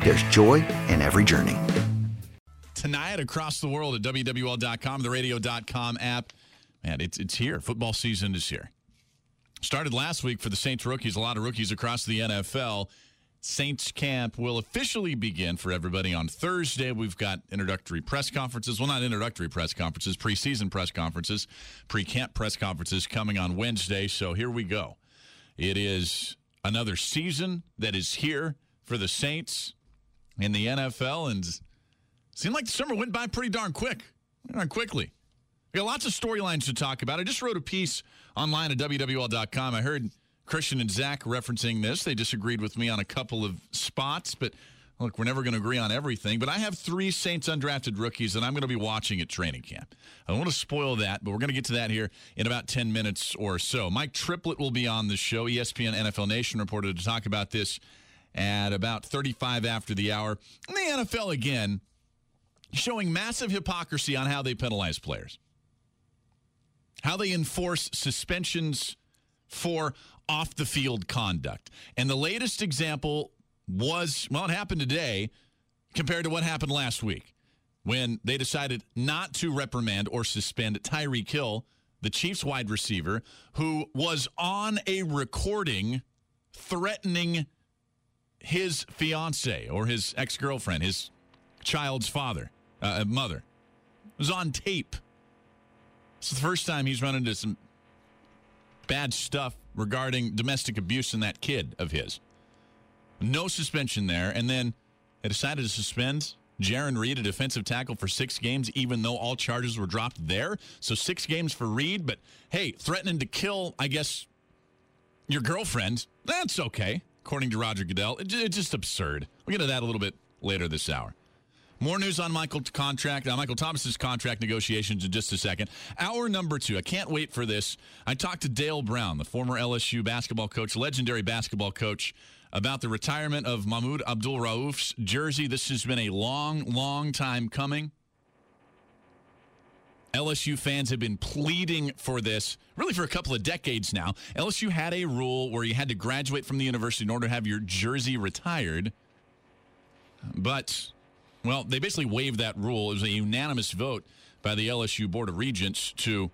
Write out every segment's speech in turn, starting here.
there's joy in every journey. Tonight across the world at WWL.com, the radio.com app. Man, it's, it's here. Football season is here. Started last week for the Saints rookies, a lot of rookies across the NFL. Saints camp will officially begin for everybody on Thursday. We've got introductory press conferences. Well, not introductory press conferences, preseason press conferences, pre camp press conferences coming on Wednesday. So here we go. It is another season that is here for the Saints in the NFL. And seemed like the summer went by pretty darn quick, darn quickly. We got lots of storylines to talk about. I just wrote a piece online at WWL.com. I heard Christian and Zach referencing this. They disagreed with me on a couple of spots, but look, we're never going to agree on everything. But I have three Saints undrafted rookies that I'm going to be watching at training camp. I don't want to spoil that, but we're going to get to that here in about 10 minutes or so. Mike Triplett will be on the show. ESPN NFL Nation reported to talk about this at about 35 after the hour. And the NFL again showing massive hypocrisy on how they penalize players, how they enforce suspensions for off the field conduct. And the latest example was, well, it happened today compared to what happened last week when they decided not to reprimand or suspend Tyreek Hill, the Chiefs wide receiver, who was on a recording threatening his fiance or his ex girlfriend, his child's father, uh, mother. Was on tape. It's the first time he's run into some bad stuff regarding domestic abuse in that kid of his. No suspension there. And then they decided to suspend Jarran Reed, a defensive tackle, for six games, even though all charges were dropped there. So six games for Reed. But hey, threatening to kill, I guess, your girlfriend, that's okay, according to Roger Goodell. It's just absurd. We'll get to that a little bit later this hour. More news on Michael contract, uh, Michael Thomas's contract negotiations in just a second. Hour number two. I can't wait for this. I talked to Dale Brown, the former LSU basketball coach, legendary basketball coach, about the retirement of Mahmoud Abdul Rauf's jersey. This has been a long, long time coming. LSU fans have been pleading for this really for a couple of decades now. LSU had a rule where you had to graduate from the university in order to have your jersey retired. But well, they basically waived that rule. It was a unanimous vote by the LSU Board of Regents to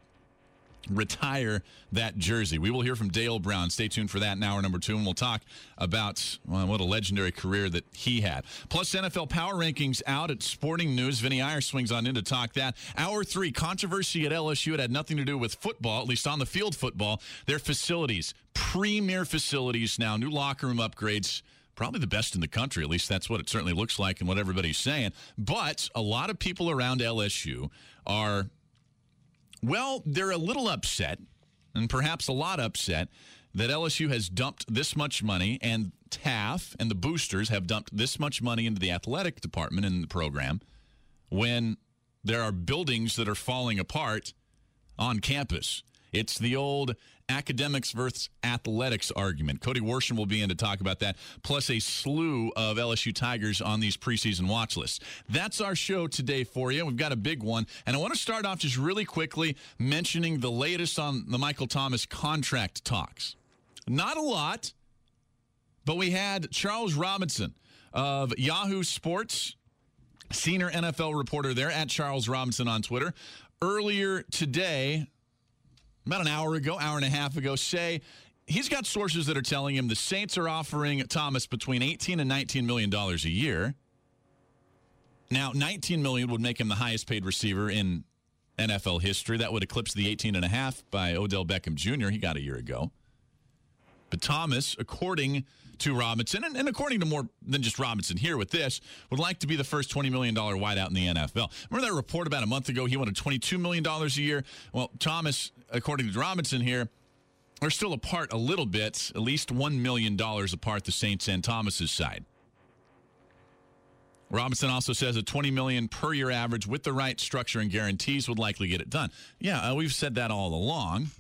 retire that jersey. We will hear from Dale Brown. Stay tuned for that in hour number two, and we'll talk about well, what a legendary career that he had. Plus, NFL power rankings out at Sporting News. Vinny Iyer swings on in to talk that. Hour three, controversy at LSU. It had nothing to do with football, at least on the field football. Their facilities, premier facilities now, new locker room upgrades probably the best in the country. At least that's what it certainly looks like and what everybody's saying. But a lot of people around LSU are, well, they're a little upset and perhaps a lot upset that LSU has dumped this much money and TAF and the boosters have dumped this much money into the athletic department in the program when there are buildings that are falling apart on campus. It's the old academics versus athletics argument. Cody Worsham will be in to talk about that, plus a slew of LSU Tigers on these preseason watch lists. That's our show today for you. We've got a big one. And I want to start off just really quickly mentioning the latest on the Michael Thomas contract talks. Not a lot, but we had Charles Robinson of Yahoo Sports, senior NFL reporter there at Charles Robinson on Twitter. Earlier today, about an hour ago, hour and a half ago, say he's got sources that are telling him the Saints are offering Thomas between 18 and 19 million dollars a year. Now, 19 million would make him the highest paid receiver in NFL history. That would eclipse the 18 and a half by Odell Beckham Jr. He got a year ago. But Thomas, according to Robinson, and, and, according to more than just Robinson here with this, would like to be the first $20 million wideout in the NFL. Remember that report about a month ago? He wanted $22 million a year. Well, Thomas, according to Robinson here, are still apart a little bit, at least $1 million apart, the Saints and Thomas's side. Robinson also says a 20 million per year average with the right structure and guarantees would likely get it done. Yeah, uh, we've said that all along.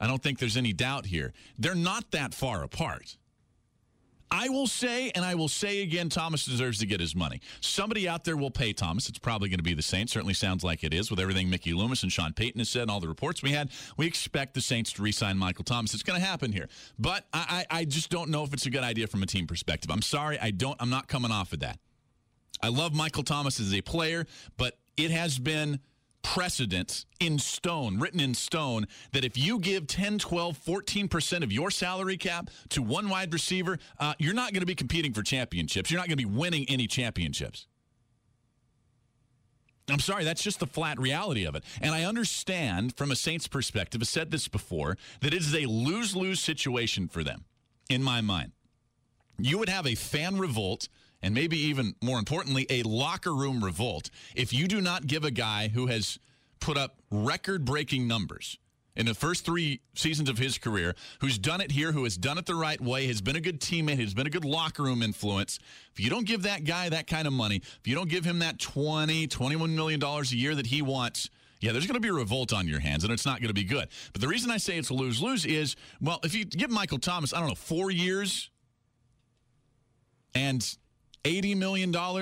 I don't think there's any doubt here. They're not that far apart. I will say, and I will say again, Thomas deserves to get his money. Somebody out there will pay Thomas. It's probably going to be the Saints. Certainly sounds like it is with everything Mickey Loomis and Sean Payton has said and all the reports we had. We expect the Saints to re-sign Michael Thomas. It's going to happen here, but I, I, I just don't know if it's a good idea from a team perspective. I'm sorry, I don't. I'm not coming off of that. I love Michael Thomas as a player, but it has been precedent in stone, written in stone, that if you give 10, 12, 14% of your salary cap to one wide receiver, uh, you're not going to be competing for championships. You're not going to be winning any championships. I'm sorry, that's just the flat reality of it. And I understand from a Saints perspective, I've said this before, that it is a lose lose situation for them, in my mind. You would have a fan revolt and maybe even more importantly, a locker room revolt if you do not give a guy who has put up record breaking numbers in the first three seasons of his career, who's done it here, who has done it the right way, has been a good teammate, has been a good locker room influence. If you don't give that guy that kind of money, if you don't give him that 20, 21 million dollars a year that he wants, yeah, there's going to be a revolt on your hands, and it's not going to be good. But the reason I say it's a lose lose is, well, if you give Michael Thomas, I don't know, four years, and $80 million, you're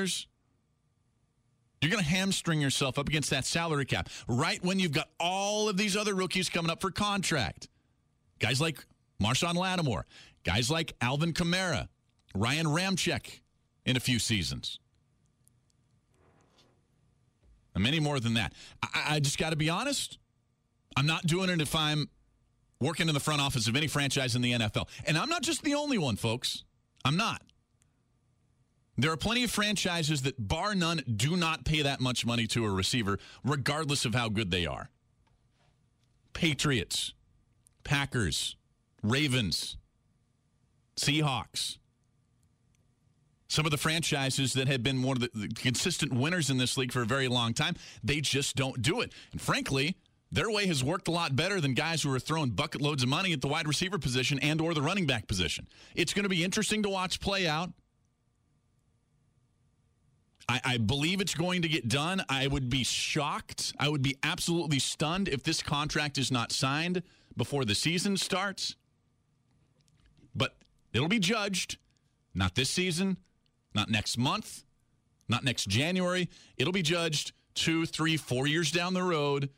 going to hamstring yourself up against that salary cap right when you've got all of these other rookies coming up for contract. Guys like Marshon Lattimore, guys like Alvin Kamara, Ryan Ramczyk in a few seasons. And many more than that. I, I just got to be honest. I'm not doing it if I'm working in the front office of any franchise in the NFL. And I'm not just the only one, folks. I'm not. There are plenty of franchises that, bar none, do not pay that much money to a receiver, regardless of how good they are. Patriots, Packers, Ravens, Seahawks. Some of the franchises that have been one of the consistent winners in this league for a very long time, they just don't do it. And frankly, their way has worked a lot better than guys who are throwing bucket loads of money at the wide receiver position and or the running back position. It's going to be interesting to watch play out. I, I, believe it's going to get done. I would be shocked. I would be absolutely stunned if this contract is not signed before the season starts. But it'll be judged. Not this season, not next month, not next January. It'll be judged two, three, four years down the road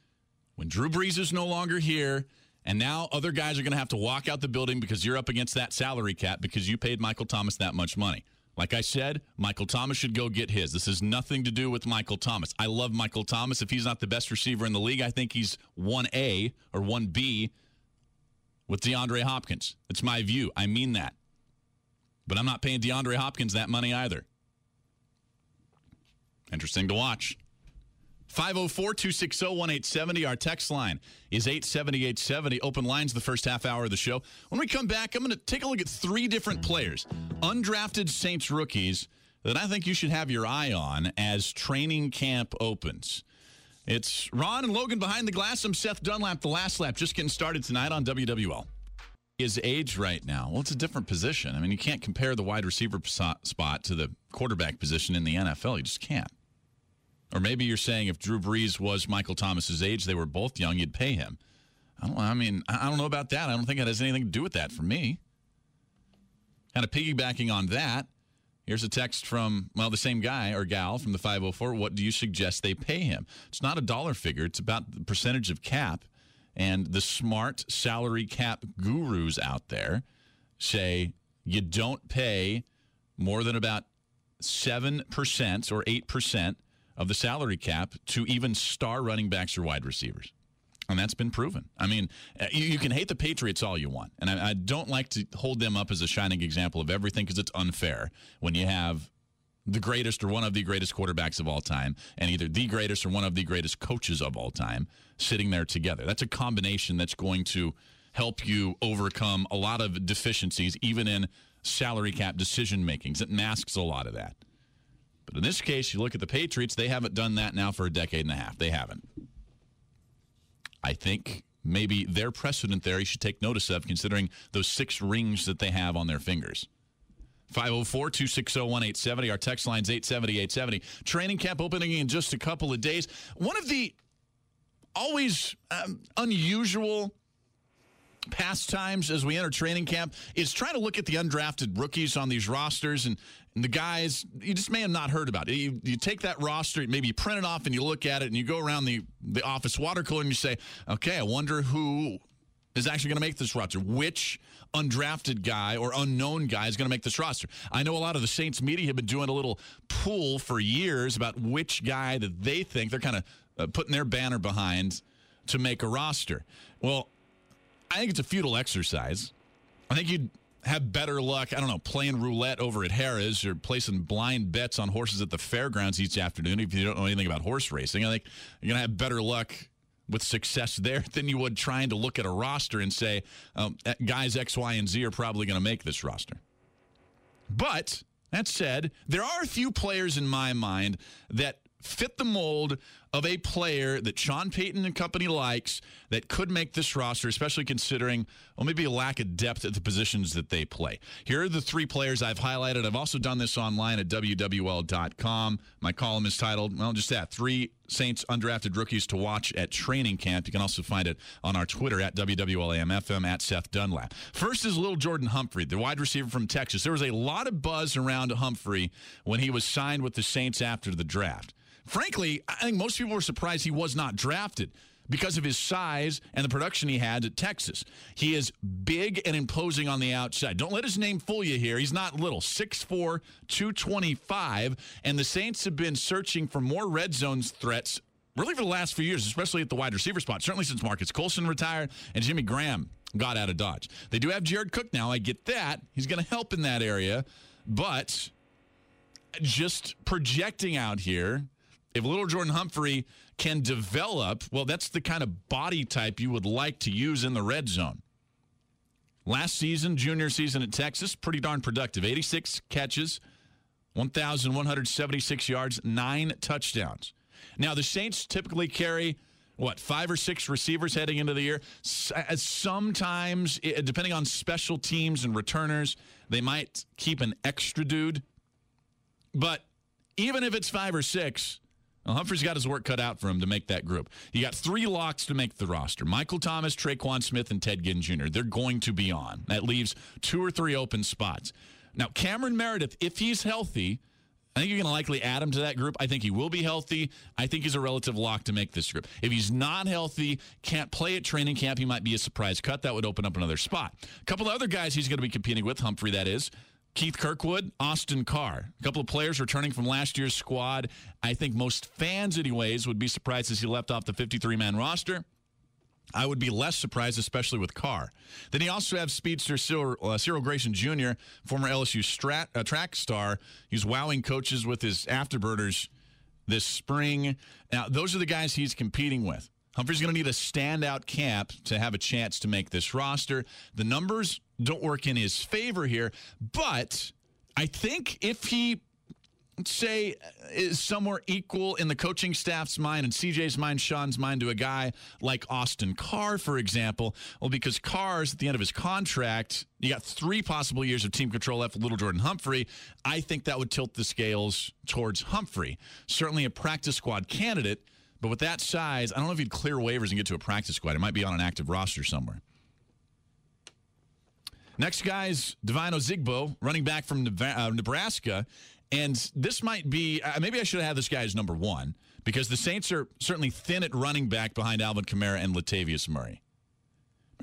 when Drew Brees is no longer here. And now other guys are going to have to walk out the building because you're up against that salary cap because you paid Michael Thomas that much money. Like I said, Michael Thomas should go get his. This has nothing to do with Michael Thomas. I love Michael Thomas. If he's not the best receiver in the league, I think he's 1A or 1B with DeAndre Hopkins. It's my view. I mean that. But I'm not paying DeAndre Hopkins that money either. Interesting to watch. 504 260 1870. Our text line is 870 870. Open lines the first half hour of the show. When we come back, I'm going to take a look at three different players, undrafted Saints rookies, that I think you should have your eye on as training camp opens. It's Ron and Logan behind the glass. I'm Seth Dunlap, the last lap, just getting started tonight on WWL. His age right now, well, it's a different position. I mean, you can't compare the wide receiver spot to the quarterback position in the NFL. You just can't. Or maybe you're saying if Drew Brees was Michael Thomas's age, they were both young, you'd pay him. I don't. I mean, I don't know about that. I don't think it has anything to do with that for me. Kind of piggybacking on that, here's a text from well, the same guy or gal from the 504. What do you suggest they pay him? It's not a dollar figure. It's about the percentage of cap. And the smart salary cap gurus out there say you don't pay more than about seven percent or eight percent of the salary cap to even star running backs or wide receivers. And that's been proven. I mean, uh, you, you can hate the Patriots all you want. And I, I don't like to hold them up as a shining example of everything because it's unfair when you have the greatest or one of the greatest quarterbacks of all time, and either the greatest or one of the greatest coaches of all time sitting there together. That's a combination that's going to help you overcome a lot of deficiencies, even in salary cap decision makings. It masks a lot of that. But in this case, you look at the Patriots, they haven't done that now for a decade and a half. They haven't. I think maybe their precedent there you should take notice of, considering those six rings that they have on their fingers. 504 260 1870. Our text line's 870 870. Training camp opening in just a couple of days. One of the always um, unusual pastimes as we enter training camp is trying to look at the undrafted rookies on these rosters and, and the guys you just may have not heard about. You, you take that roster, maybe you print it off and you look at it and you go around the, the office water cooler and you say, okay, I wonder who is actually going to make this roster. Which undrafted guy or unknown guy is going to make this roster? I know a lot of the Saints media have been doing a little pool for years about which guy that they think they're kind of uh, putting their banner behind to make a roster. Well, I think it's a futile exercise. I think you'd have better luck, I don't know, playing roulette over at Harrah's or placing blind bets on horses at the fairgrounds each afternoon if you don't know anything about horse racing. I think you're going to have better luck with success there than you would trying to look at a roster and say, um, guys X, Y, and Z are probably going to make this roster. But that said, there are a few players in my mind that fit the mold of a player that Sean Payton and company likes that could make this roster, especially considering, well, maybe a lack of depth at the positions that they play. Here are the three players I've highlighted. I've also done this online at WWL.com. My column is titled, well, just that three Saints undrafted rookies to watch at training camp. You can also find it on our Twitter at WWLAMFM at Seth Dunlap. First is little Jordan Humphrey, the wide receiver from Texas. There was a lot of buzz around Humphrey when he was signed with the Saints after the draft. Frankly, I think most people were surprised he was not drafted because of his size and the production he had at Texas. He is big and imposing on the outside. Don't let his name fool you here. He's not little. 6'4, 225. And the Saints have been searching for more red zone threats really for the last few years, especially at the wide receiver spot, certainly since Marques Colston retired and Jimmy Graham got out of Dodge. They do have Jared Cook now. I get that. He's going to help in that area. But just projecting out here, if little Jordan Humphrey can develop, well, that's the kind of body type you would like to use in the red zone. Last season, junior season at Texas, pretty darn productive. 86 catches, 1,176 yards, nine touchdowns. Now, the Saints typically carry, what, five or six receivers heading into the year? Uh, sometimes, depending on special teams and returners, they might keep an extra dude. But even if it's five or six, well, Humphrey's got his work cut out for him to make that group. You got three locks to make the roster Michael Thomas, Tre'Quan Smith, and Ted Ginn Jr. They're going to be on. That leaves two or three open spots. Now, Cameron Meredith, if he's healthy, I think you're going to likely add him to that group. I think he will be healthy. I think he's a relative lock to make this group. If he's not healthy, can't play at training camp, he might be a surprise cut. That would open up another spot. A couple of other guys he's going to be competing with, Humphrey, that is. Keith Kirkwood, Austin Carr, a couple of players returning from last year's squad. I think most fans, anyways, would be surprised as he left off the 53 man roster. I would be less surprised, especially with Carr. Then you also have speedster Cyril, uh, Cyril Grayson Jr., former LSU strat, uh, track star. He's wowing coaches with his afterburners this spring. Now, those are the guys he's competing with. Humphrey's going to need a standout camp to have a chance to make this roster. The numbers don't work in his favor here. But I think if he say is somewhere equal in the coaching staff's mind and CJ's mind, Sean's mind to a guy like Austin Carr, for example. Well, because Carr's at the end of his contract, you got three possible years of team control left with Little Jordan Humphrey. I think that would tilt the scales towards Humphrey. Certainly a practice squad candidate, but with that size, I don't know if he'd clear waivers and get to a practice squad. It might be on an active roster somewhere. Next guy's Devine Ozigbo, running back from uh, Nebraska. And this might be, uh, maybe I should have this guy as number one because the Saints are certainly thin at running back behind Alvin Kamara and Latavius Murray.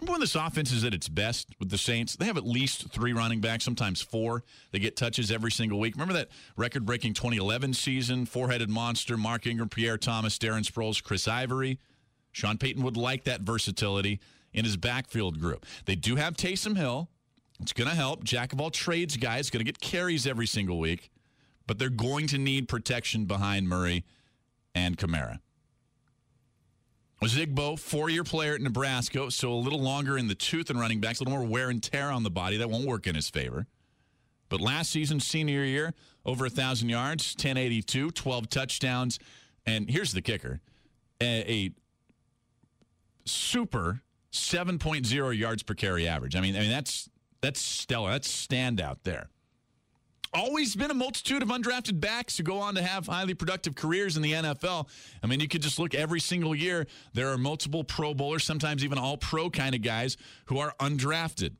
When this offense is at its best with the Saints? They have at least three running backs, sometimes four. They get touches every single week. Remember that record breaking 2011 season? Four headed monster, Mark Ingram, Pierre Thomas, Darren Sproles, Chris Ivory. Sean Payton would like that versatility in his backfield group. They do have Taysom Hill. It's going to help. Jack of all trades guy is going to get carries every single week. but they're going to need protection behind Murray and Kamara. Ozigbo, four-year player at Nebraska, so a little longer in the tooth than running backs, a little more wear and tear on the body. That won't work in his favor. But last season, senior year, over 1,000 yards, 1082, 12 touchdowns. And here's the kicker a, a super 7.0 yards per carry average. I mean, I mean that's that's stellar. That's standout there. Always been a multitude of undrafted backs who go on to have highly productive careers in the NFL. I mean, you could just look every single year. There are multiple Pro Bowlers, sometimes even all pro kind of guys who are undrafted.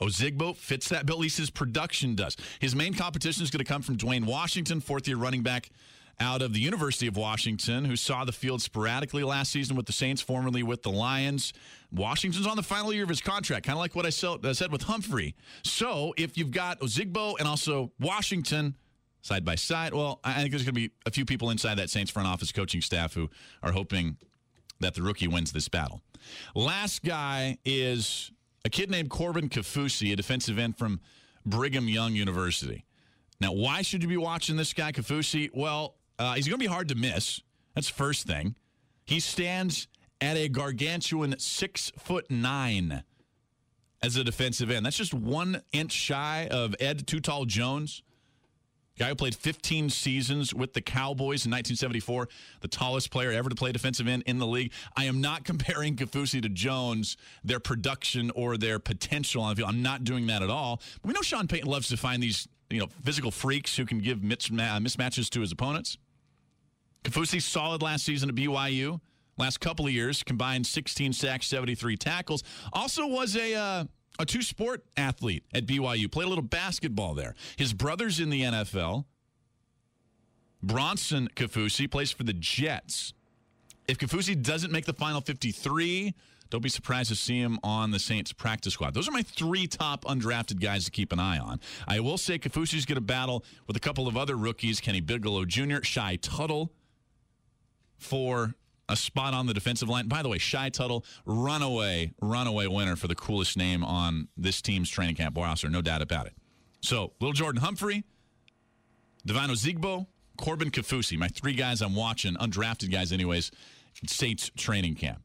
Ozigbo fits that bill, at least his production does. His main competition is going to come from Dwayne Washington, fourth year running back out of the University of Washington, who saw the field sporadically last season with the Saints, formerly with the Lions. Washington's on the final year of his contract, kind of like what I uh, said with Humphrey. So if you've got Ozigbo and also Washington side by side, well, I think there's going to be a few people inside that Saints front office coaching staff who are hoping that the rookie wins this battle. Last guy is a kid named Corbin Kaufusi, a defensive end from Brigham Young University. Now, why should you be watching this guy, Kaufusi? Well, uh, he's going to be hard to miss. That's the first thing. He stands at a gargantuan six foot nine as a defensive end. That's just one inch shy of Ed Too Tall Jones, guy who played 15 seasons with the Cowboys in 1974, the tallest player ever to play defensive end in the league. I am not comparing Kaufusi to Jones, their production or their potential on the field. I'm not doing that at all. But we know Sean Payton loves to find these you know physical freaks who can give mismatches to his opponents. Kaufusi solid last season at BYU. Last couple of years, combined 16 sacks, 73 tackles. Also was a uh, a two sport athlete at BYU. Played a little basketball there. His brother's in the NFL. Bronson Kaufusi plays for the Jets. If Kaufusi doesn't make the final 53, don't be surprised to see him on the Saints practice squad. Those are my three top undrafted guys to keep an eye on. I will say Kaufusi's going to battle with a couple of other rookies Kenny Bigelow Jr., Shy Tuttle for a spot on the defensive line. By the way, Shy Tuttle, runaway, runaway winner for the coolest name on this team's training camp roster, no doubt about it. So, Little Jordan Humphrey, Devine Ozigbo, Corbin Kaufusi, my three guys I'm watching, undrafted guys, anyways, Saints training camp.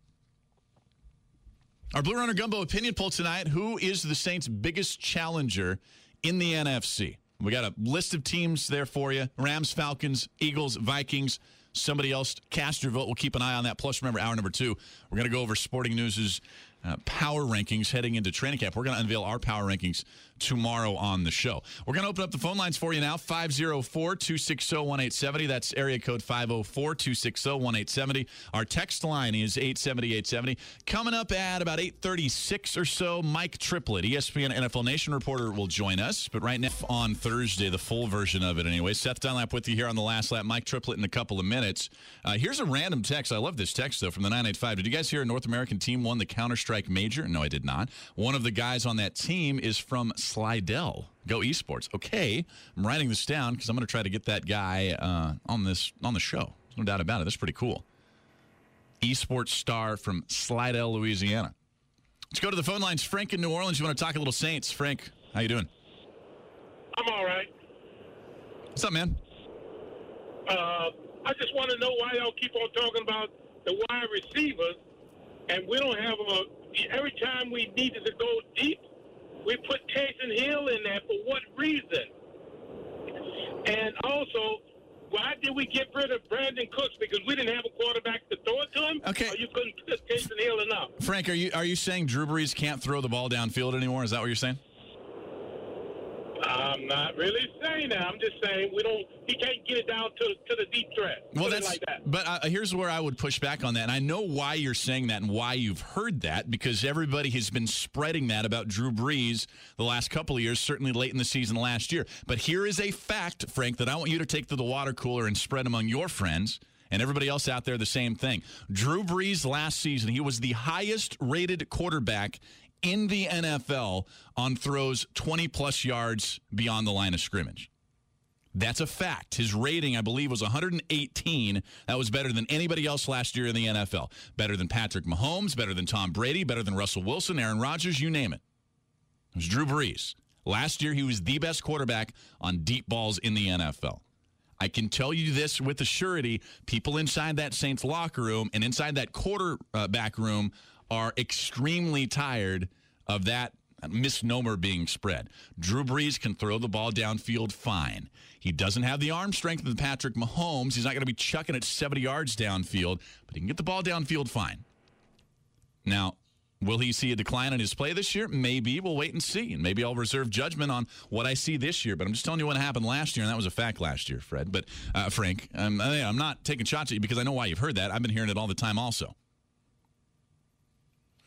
Our Blue Runner Gumbo opinion poll tonight Who is the Saints' biggest challenger in the NFC? We got a list of teams there for you Rams, Falcons, Eagles, Vikings somebody else cast your vote. We'll keep an eye on that. Plus, remember, hour number two, we're going to go over Sporting News' uh, power rankings heading into training camp. We're going to unveil our power rankings tomorrow on the show. We're going to open up the phone lines for you now 504 260 1870. That's area code 504 260 1870. Our text line is 870 870. Coming up at about 836 or so, Mike Triplett, ESPN NFL Nation reporter, will join us. But right now, on Thursday, the full version of it anyway. Seth Dunlap with you here on the last lap. Mike Triplett in a couple of minutes. Uh, here's a random text. I love this text, though, from the 985. Did you guys hear a North American team won the Counter Strike Major? No, I did not. One of the guys on that team is from Slidell. Go Esports. Okay, I'm writing this down because I'm going to try to get that guy uh, on this on the show. There's no doubt about it. That's pretty cool. Esports star from Slidell, Louisiana. Let's go to the phone lines. Frank in New Orleans. You want to talk a little Saints? Frank, how you doing? I'm all right. What's up, man? Uh, I just want to know why y'all keep on talking about the wide receivers, and we don't have a. Every time we needed to go deep, we put Taysom Hill in there for what reason? And also, why did we get rid of Brandin Cooks? Because we didn't have a quarterback to throw it to him. Okay. You couldn't put Taysom Hill enough. Frank, are you are you saying Drew Brees can't throw the ball downfield anymore? Is that what you're saying? I'm not really saying that. I'm just saying we don't. He can't get it down to to the deep threat. Well, that's like that. But uh, here's where I would push back on that, and I know why you're saying that and why you've heard that because everybody has been spreading that about Drew Brees the last couple of years, certainly late in the season last year. But here is a fact, Frank, that I want you to take to the water cooler and spread among your friends and everybody else out there the same thing. Drew Brees last season, he was the highest rated quarterback in the NFL on throws 20 plus yards beyond the line of scrimmage. That's a fact. His rating, I believe, was 118. That was better than anybody else last year in the NFL. Better than Patrick Mahomes, better than Tom Brady, better than Russell Wilson, Aaron Rodgers, you name it. It was Drew Brees. Last year, he was the best quarterback on deep balls in the NFL. I can tell you this with a surety people inside that Saints locker room and inside that quarterback room are extremely tired of that misnomer being spread. Drew Brees can throw the ball downfield fine. He doesn't have the arm strength of Patrick Mahomes. He's not going to be chucking it 70 yards downfield, but he can get the ball downfield fine. Now, Will he see a decline in his play this year? Maybe. We'll wait and see. And maybe I'll reserve judgment on what I see this year. But I'm just telling you what happened last year, and that was a fact last year, Fred. But, uh, Frank, I'm, I'm not taking shots at you because I know why you've heard that. I've been hearing it all the time also.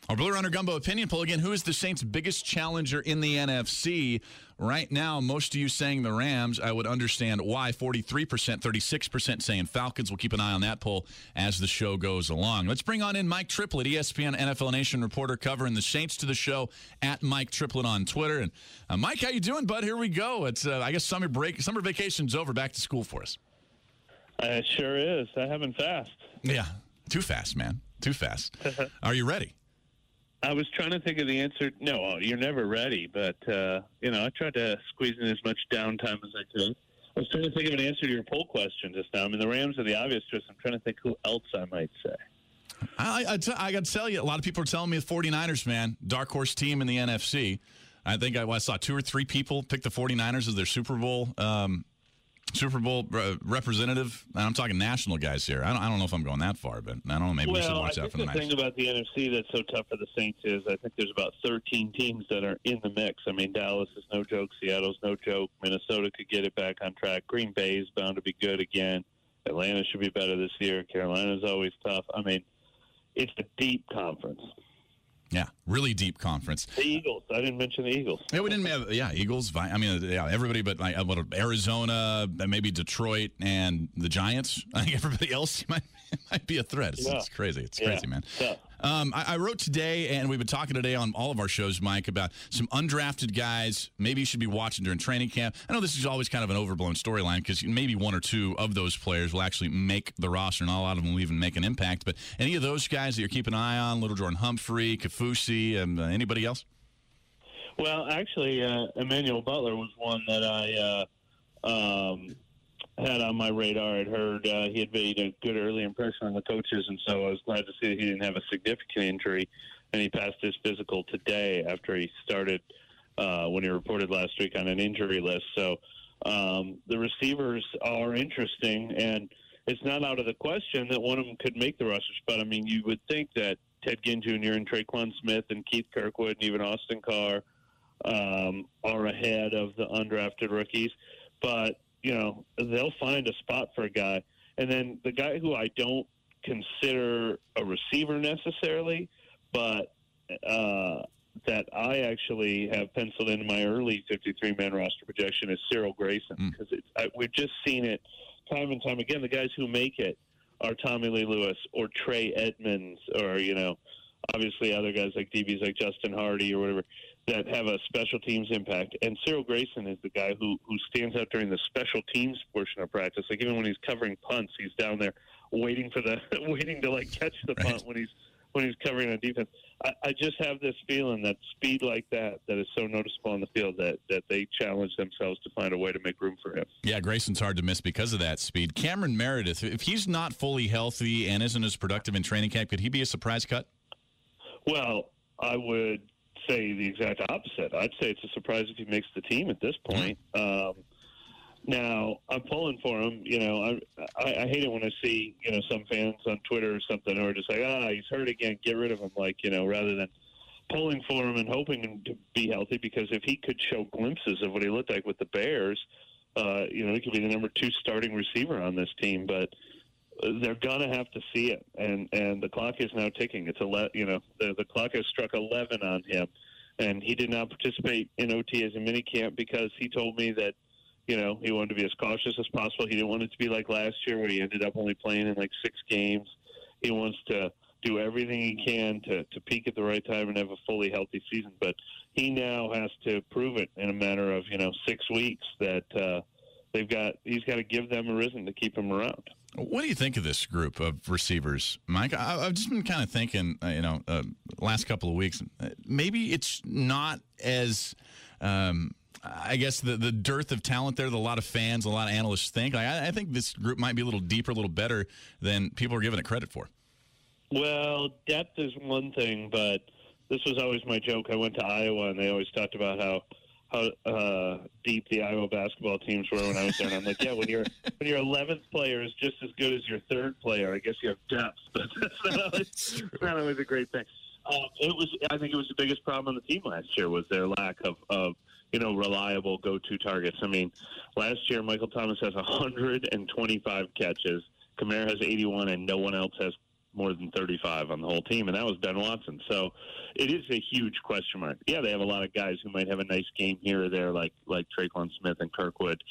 Our Blue Runner Gumbo opinion poll again. Who is the Saints' biggest challenger in the NFC? Right now, most of you saying the Rams. I would understand why. 43%, 36% saying Falcons. We'll keep an eye on that poll as the show goes along. Let's bring on in Mike Triplett, ESPN NFL Nation reporter covering the Saints to the show at Mike Triplett on Twitter. And uh, Mike, how you doing, bud? Here we go. It's uh, I guess summer break, summer vacation's over. Back to school for us. Uh, it sure is. That happened fast. Yeah, too fast, man. Too fast. Are you ready? I was trying to think of the answer. No, you're never ready, but uh, you know, I tried to squeeze in as much downtime as I could. I was trying to think of an answer to your poll question just now. I mean, the Rams are the obvious choice. I'm trying to think who else I might say. I, I, t- I got to tell you, a lot of people are telling me the 49ers, man, dark horse team in the NFC. I think I, I saw two or three people pick the 49ers as their Super Bowl um, Super Bowl representative, and I'm talking national guys here. I don't, I don't know if I'm going that far, but I don't know. Maybe well, we should watch I out for the, the thing about the NFC that's so tough for the Saints is I think there's about 13 teams that are in the mix. I mean, Dallas is no joke. Seattle's no joke. Minnesota could get it back on track. Green Bay is bound to be good again. Atlanta should be better this year. Carolina's always tough. I mean, it's a deep conference. Yeah, really deep conference. The Eagles. I didn't mention the Eagles. Yeah, we didn't have. Yeah, Eagles. I mean, yeah, everybody but like uh, what, Arizona, maybe Detroit, and the Giants. I think everybody else might might be a threat. It's, yeah. it's crazy. It's yeah. crazy, man. Yeah. Um, I, I, wrote today, and we've been talking today on all of our shows, Mike, about some undrafted guys. Maybe you should be watching during training camp. I know this is always kind of an overblown storyline because maybe one or two of those players will actually make the roster. Not a lot of them will even make an impact. But any of those guys that you're keeping an eye on, Little Jordan Humphrey, Kaufusi, and uh, anybody else? Well, actually, uh, Emmanuel Butler was one that I. Uh, um, had on my radar. I'd heard uh, he had made a good early impression on the coaches, and so I was glad to see that he didn't have a significant injury, and he passed his physical today after he started uh, when he reported last week on an injury list. So um, the receivers are interesting, and it's not out of the question that one of them could make the roster spot. I mean, you would think that Ted Ginn Jr. and Tre'Quan Smith and Keith Kirkwood and even Austin Carr um, are ahead of the undrafted rookies, but you know, they'll find a spot for a guy. And then the guy who I don't consider a receiver necessarily, but uh, that I actually have penciled into my early 53 man roster projection is Cyril Grayson because mm. we've just seen it time and time again. The guys who make it are Tommylee Lewis or Trey Edmunds or, you know, obviously other guys like DBs like Justin Hardee or whatever that have a special teams impact. And Cyril Grayson is the guy who who stands out during the special teams portion of practice. Like even when he's covering punts, he's down there waiting for the waiting to like catch the punt when he's when he's covering on defense. I, I just have this feeling that speed like that that is so noticeable on the field that that they challenge themselves to find a way to make room for him. Yeah, Grayson's hard to miss because of that speed. Cameron Meredith, if he's not fully healthy and isn't as productive in training camp, could he be a surprise cut? Well, I would say the exact opposite. I'd say it's a surprise if he makes the team at this point. Um, now I'm pulling for him. You know, I, I I hate it when I see you know some fans on Twitter or something who are just like, ah, he's hurt again, get rid of him. Like you know, rather than pulling for him and hoping him to be healthy, because if he could show glimpses of what he looked like with the Bears, uh, you know, he could be the number two starting receiver on this team. But they're gonna have to see it, and and the clock is now ticking. It's ele- you know the the clock has struck eleven on him, and he did not participate in OT as a mini camp because he told me that you know he wanted to be as cautious as possible. He didn't want it to be like last year where he ended up only playing in like six games. He wants to do everything he can to to peak at the right time and have a fully healthy season. But he now has to prove it in a matter of you know six weeks that. uh they've got he's got to give them a reason to keep him around. What do you think of this group of receivers, Mike? I, have just been kind of thinking, uh, you know, uh, last couple of weeks, uh, maybe it's not as um, I guess the the dearth of talent there that a lot of fans, a lot of analysts think. Like, I, I think this group might be a little deeper, a little better than people are giving it credit for. Well, depth is one thing, but this was always my joke. I went to Iowa, and they always talked about how how uh, deep the Iowa basketball teams were when I was there. And I'm like, yeah, when your when your 11th player is just as good as your third player, I guess you have depth, but that's not always, not always a great thing. Um, it was, I think, it was the biggest problem on the team last year was their lack of, of you know reliable go-to targets. I mean, last year Michael Thomas has 125 catches. Kamara has 81, and no one else has more than 35 on the whole team, and that was Ben Watson. So it is a huge question mark. Yeah, they have a lot of guys who might have a nice game here or there, like like Tre'Quan Smith and Kirkwood,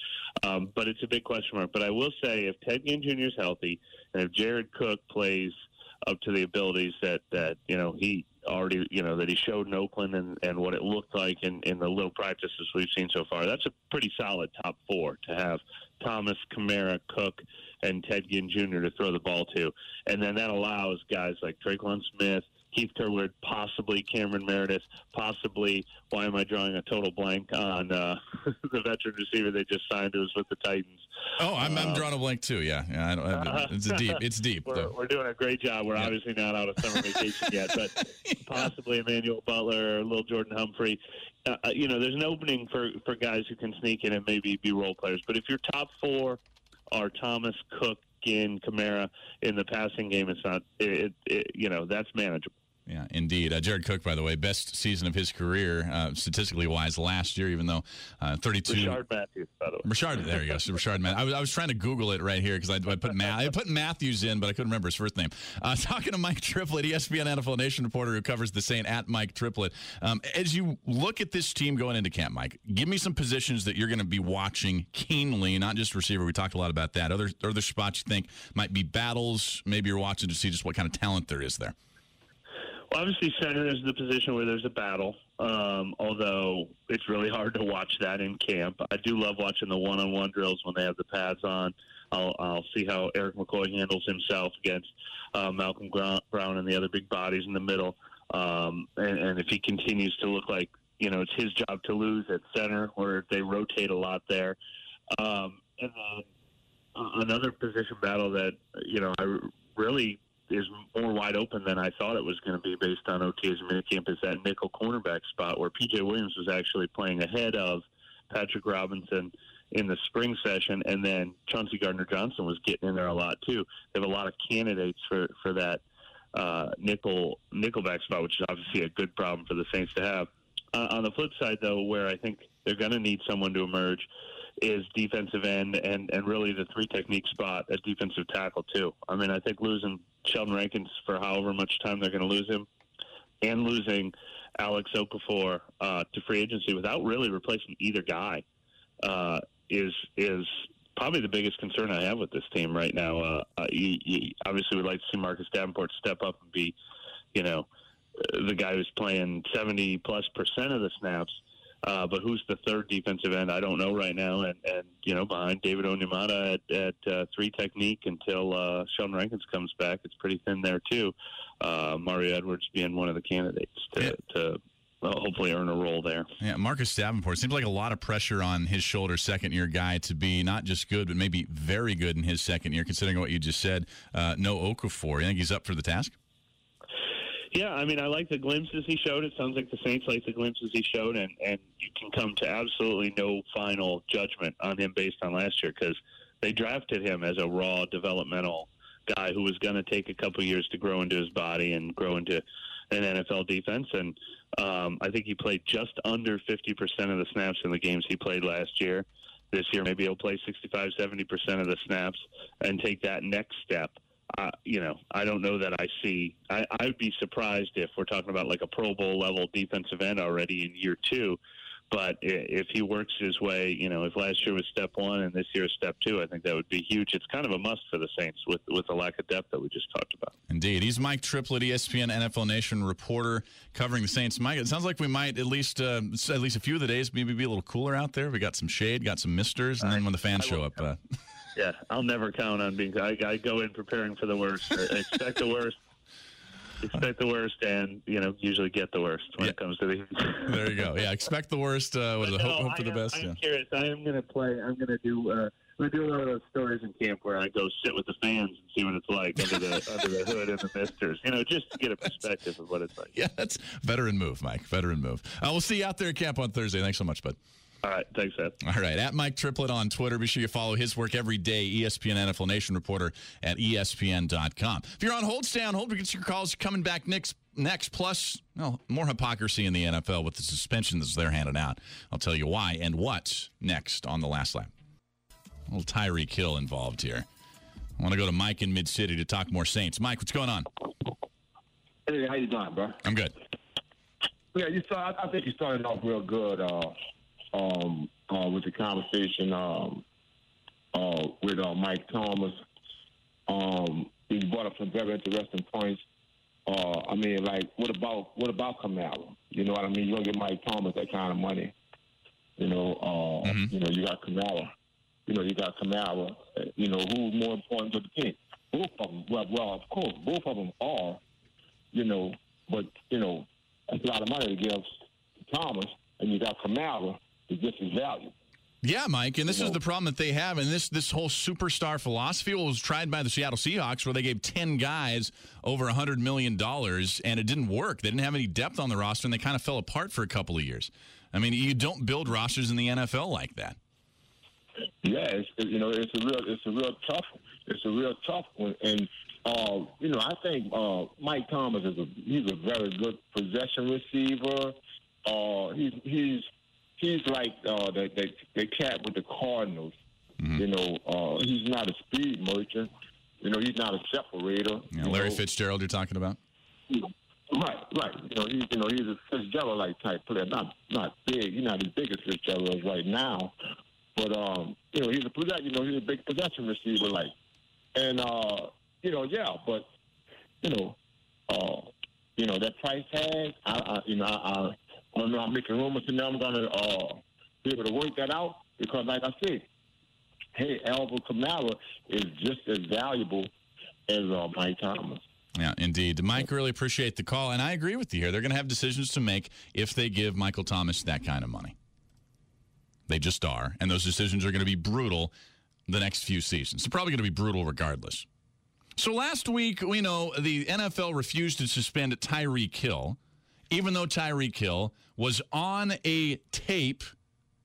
um, but it's a big question mark. But I will say, if Ted Ginn Jr. is healthy, and if Jared Cook plays up to the abilities that that you know he already you know that he showed in Oakland and, and what it looked like in, in the little practices we've seen so far. That's a pretty solid top four to have Thomas, Kamara, Cook, and Ted Ginn Jr. to throw the ball to. And then that allows guys like Tre'Quan Smith, Keith Kirkwood, possibly Cameron Meredith, possibly, why am I drawing a total blank on uh, the veteran receiver they just signed who was with the Titans? Oh, I'm, I'm uh, drawing a blank too. Yeah, yeah. I don't, uh, it's deep. It's deep. we're, we're, doing a great job. We're yeah. obviously not out of summer vacation yet, but possibly Emmanuel Butler or little Jordan Humphrey. Uh, uh, you know, there's an opening for for guys who can sneak in and maybe be role players. But if you're top four are Thomas, Cook, Ginn, Kamara in the passing game, it's not. It, it, you know, that's manageable. Yeah, indeed. Uh, Jared Cook, by the way, best season of his career, uh, statistically wise, last year, even though uh, 32. Rishard Matthews, by the way. Rishard, there you go. So Rishard Matthews. I was, I was trying to Google it right here because I, I, put Ma- I put Matthews in, but I couldn't remember his first name. Uh, talking to Mike Triplett, ESPN NFL Nation reporter who covers the Saint at Mike Triplett. Um, as you look at this team going into camp, Mike, give me some positions that you're going to be watching keenly, not just receiver. We talked a lot about that. Other, other spots you think might be battles. Maybe you're watching to see just what kind of talent there is there. Obviously, center is the position where there's a battle. Um, although it's really hard to watch that in camp. I do love watching the one-on-one drills when they have the pads on. I'll, I'll see how Erik McCoy handles himself against uh, Malcom Brown and the other big bodies in the middle. Um, and, and if he continues to look like you know it's his job to lose at center, where they rotate a lot there. Um, and then uh, another position battle that you know I really is more wide open than I thought it was going to be based on OTA's minicamp is that nickel cornerback spot where PJ Williams was actually playing ahead of Patrick Robinson in the spring session, and then Chauncey Gardner Johnson was getting in there a lot too. They have a lot of candidates for for that uh, nickel nickelback spot, which is obviously a good problem for the Saints to have. Uh, on the flip side, though, where I think they're going to need someone to emerge is defensive end and, and really the three technique spot at defensive tackle too. I mean, I think losing Sheldon Rankins for however much time they're going to lose him, and losing Alex Okafor uh, to free agency without really replacing either guy uh, is is probably the biggest concern I have with this team right now. Uh, uh, you, you obviously would like to see Marcus Davenport step up and be, you know, the guy who's playing seventy plus percent of the snaps. Uh, but who's the third defensive end? I don't know right now. And, and you know, behind David Onyemata at, at uh, three technique until uh, Sheldon Rankins comes back, it's pretty thin there too. Uh, Mario Edwards being one of the candidates to, yeah. to well, hopefully earn a role there. Yeah, Marcus Davenport seems like a lot of pressure on his shoulder, second year guy, to be not just good, but maybe very good in his second year, considering what you just said. Uh, no Okafor. You think he's up for the task? Yeah, I mean, I like the glimpses he showed. It sounds like the Saints like the glimpses he showed, and and you can come to absolutely no final judgment on him based on last year because they drafted him as a raw developmental guy who was going to take a couple years to grow into his body and grow into an NFL defense. And um, I think he played just under 50% of the snaps in the games he played last year. This year, maybe he'll play 65, 70% of the snaps and take that next step uh, you know, I don't know that I see. I, I'd be surprised if we're talking about like a Pro Bowl level defensive end already in year two. But if he works his way, you know, if last year was step one and this year is step two, I think that would be huge. It's kind of a must for the Saints with with the lack of depth that we just talked about. Indeed, he's Mike Triplett, ESPN NFL Nation reporter covering the Saints. Mike, it sounds like we might at least uh, at least a few of the days maybe be a little cooler out there. We got some shade, got some misters, and then when the fans show up. Uh, yeah, I'll never count on being. I, I go in preparing for the worst. expect the worst. expect the worst, and you know, usually get the worst when Yeah. it comes to these. There you go. Yeah, expect the worst. Uh, what is it? No, Hope, hope for I the best. I'm Yeah. curious. I am going to play. I'm going to do. Uh, I'm to do one of those stories in camp where I go sit with the fans and see what it's like under the under the hood and the misters. You know, just to get a perspective of what it's like. Yeah, that's veteran move, Mike. Veteran move. Uh, we'll see you out there at camp on Thursday. Thanks so much, bud. All right, thanks, Ed. All right, at Mike Triplett on Twitter. Be sure you follow his work every day. ESPN NFL Nation reporter at ESPN.com. If you're on hold, stay on hold. We get your calls coming back next. Next, plus, well, more hypocrisy in the NFL with the suspensions they're handing out. I'll tell you why and what's next on the last lap. A little Tyreek Hill involved here. I want to go to Mike in Mid City to talk more Saints. Mike, what's going on? Hey, how you doing, bro? I'm good. Yeah, you saw. I, I think you started off real good uh, um, uh, with the conversation um, uh, with uh, Mike Thomas. Um, he brought up some very interesting points. Uh, I mean, like, what about what about Kamara? You know what I mean? You don't get Mike Thomas that kind of money. You know, uh, Mhm. you know, you got Kamara. You know, you got Kamara. uh, You know, who's more important to the team? Both of them. Well, well, of course, both of them are. You know, but you know, that's a lot of money to give Thomas, and you got Kamara his value. Yeah, Mike, and this You is know. the problem that they have, and this this whole superstar philosophy was tried by the Seattle Seahawks, where they gave ten guys over a hundred million dollars, and it didn't work. They didn't have any depth on the roster, and they kind of fell apart for a couple of years. I mean, you don't build rosters in the NFL like that. Yeah, it's, you know, it's a real, it's a real tough, it's a real tough one, and uh, you know, I think uh, Mike Thomas is a he's a very good possession receiver. Uh, he's he's he's like uh, the, the the cat with the Cardinals. You know, uh, he's not a speed merchant. You know, he's not a separator. You Larry know. Fitzgerald, you're talking about. Right, right. You know, he's you know he's a Fitzgerald like type player. Not not big. He's not as big as Fitzgerald is right now, but um, you know he's a. You know he's a big possession receiver like, and uh, you know yeah, but you know, uh, you know that price tag. I, I you know I, I'm making rumors to now I'm gonna uh, be able to work that out because like I said, hey, Alvin Kamara is just as valuable as uh, Mike Thomas. Yeah, indeed. Mike, really appreciate the call, and I agree with you here. They're going to have decisions to make if they give Michael Thomas that kind of money. They just are, and those decisions are going to be brutal the next few seasons. They're probably going to be brutal regardless. So last week, we know the NFL refused to suspend Tyreek Hill, even though Tyreek Hill was on a tape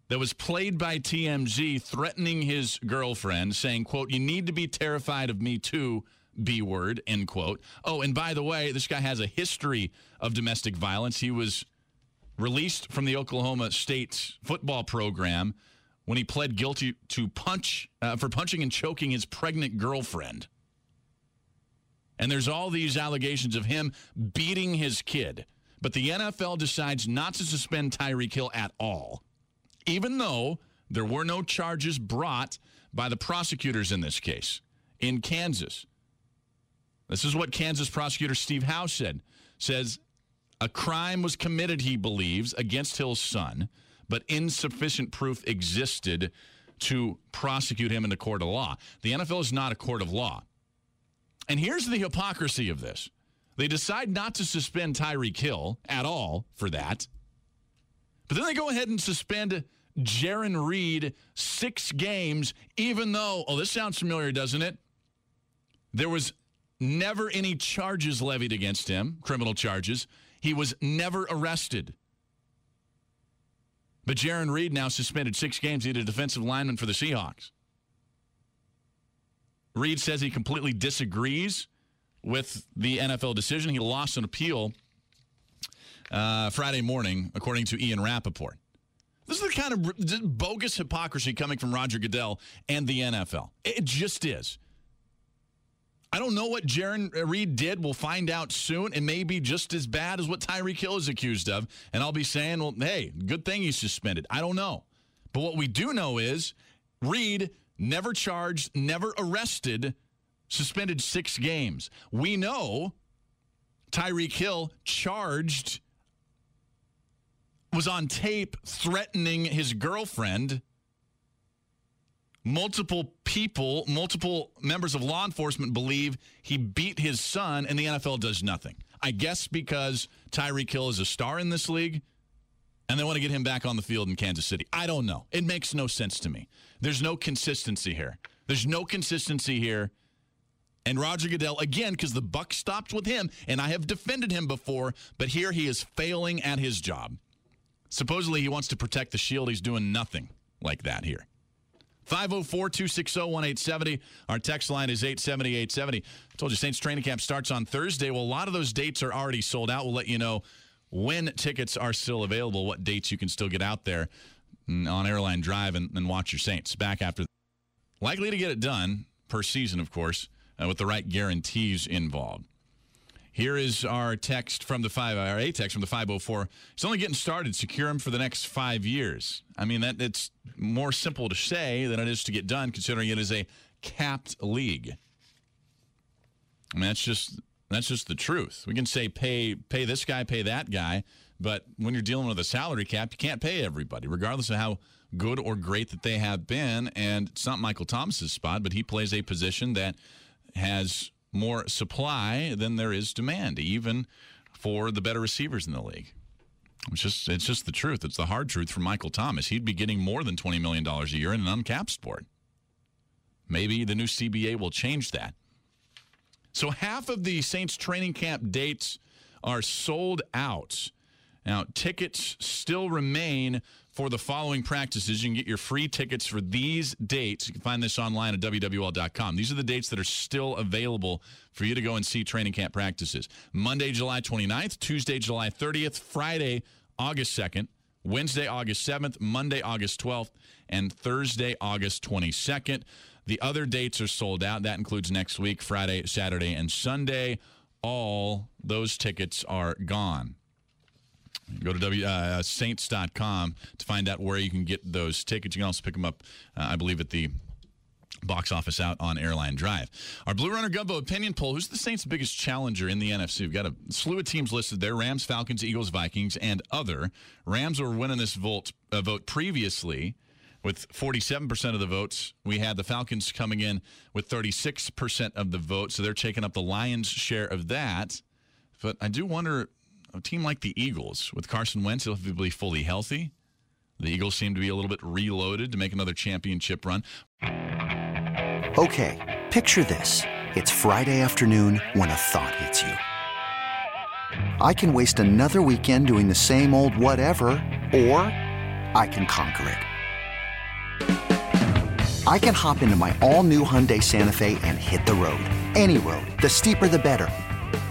that was played by TMZ threatening his girlfriend, saying, quote, you need to be terrified of me too, B word, end quote. Oh, and by the way, this guy has a history of domestic violence. He was released from the Oklahoma State football program when he pled guilty to punch uh, for punching and choking his pregnant girlfriend. And there's all these allegations of him beating his kid. But the NFL decides not to suspend Tyreek Hill at all, even though there were no charges brought by the prosecutors in this case in Kansas. This is what Kansas prosecutor Steve Howe said. Says a crime was committed, he believes, against Hill's son, but insufficient proof existed to prosecute him in the court of law. The NFL is not a court of law. And here's the hypocrisy of this. They decide not to suspend Tyreek Hill at all for that. But then they go ahead and suspend Jarran Reed six games, even though, oh, this sounds familiar, doesn't it? There was never any charges levied against him, criminal charges. He was never arrested. But Jarran Reed now suspended six games. He's a defensive lineman for the Seahawks. Reed says he completely disagrees with the NFL decision. He lost an appeal uh, Friday morning, according to Ian Rapoport. This is the kind of bogus hypocrisy coming from Roger Goodell and the NFL. It just is. I don't know what Jarran Reed did. We'll find out soon. It may be just as bad as what Tyreek Hill is accused of. And I'll be saying, well, hey, good thing he's suspended. I don't know. But what we do know is Reed never charged, never arrested, suspended six games. We know Tyreek Hill charged, was on tape threatening his girlfriend multiple people, multiple members of law enforcement believe he beat his son, and the NFL does nothing. I guess because Tyreek Hill is a star in this league and they want to get him back on the field in Kansas City. I don't know. It makes no sense to me. There's no consistency here. There's no consistency here. And Roger Goodell, again, because the buck stopped with him, and I have defended him before, but here he is failing at his job. Supposedly he wants to protect the shield. He's doing nothing like that here. 504 260 1870. Our text line is 870 870. I told you Saints training camp starts on Thursday. Well, a lot of those dates are already sold out. We'll let you know when tickets are still available, what dates you can still get out there mm, on Airline Drive and, and watch your Saints. Back after. Likely to get it done per season, of course, uh, with the right guarantees involved. Here is our text from the five, our A text from the 504. It's only getting started. Secure him for the next five years. I mean, that it's more simple to say than it is to get done, considering it is a capped league. I mean, that's just that's just the truth. We can say pay pay this guy, pay that guy, but when you're dealing with a salary cap, you can't pay everybody, regardless of how good or great that they have been. And it's not Michael Thomas's spot, but he plays a position that has more supply than there is demand, even for the better receivers in the league. It's just it's just the truth. It's the hard truth for Michael Thomas. He'd be getting more than twenty million dollars a year in an uncapped sport. Maybe the new CBA will change that. So half of the Saints training camp dates are sold out. Now, tickets still remain for the following practices. You can get your free tickets for these dates. You can find this online at WWL.com. These are the dates that are still available for you to go and see training camp practices. Monday, July 29th, Tuesday, July 30th, Friday, August 2nd, Wednesday, August 7th, Monday, August 12th, and Thursday, August 22nd. The other dates are sold out. That includes next week, Friday, Saturday, and Sunday. All those tickets are gone. Go to w, uh, saints.com to find out where you can get those tickets. You can also pick them up, uh, I believe, at the box office out on Airline Drive. Our Blue Runner Gumbo opinion poll Who's the Saints' biggest challenger in the NFC? We've got a slew of teams listed there Rams, Falcons, Eagles, Vikings, and other. Rams were winning this vote, uh, vote previously with 47% of the votes. We had the Falcons coming in with 36% of the vote, so they're taking up the lion's share of that. But I do wonder a team like the Eagles, with Carson Wentz, he'll be fully healthy. The Eagles seem to be a little bit reloaded to make another championship run. Okay, picture this. It's Friday afternoon when a thought hits you. I can waste another weekend doing the same old whatever, or I can conquer it. I can hop into my all new Hyundai Santa Fe and hit the road. Any road. The steeper, the better.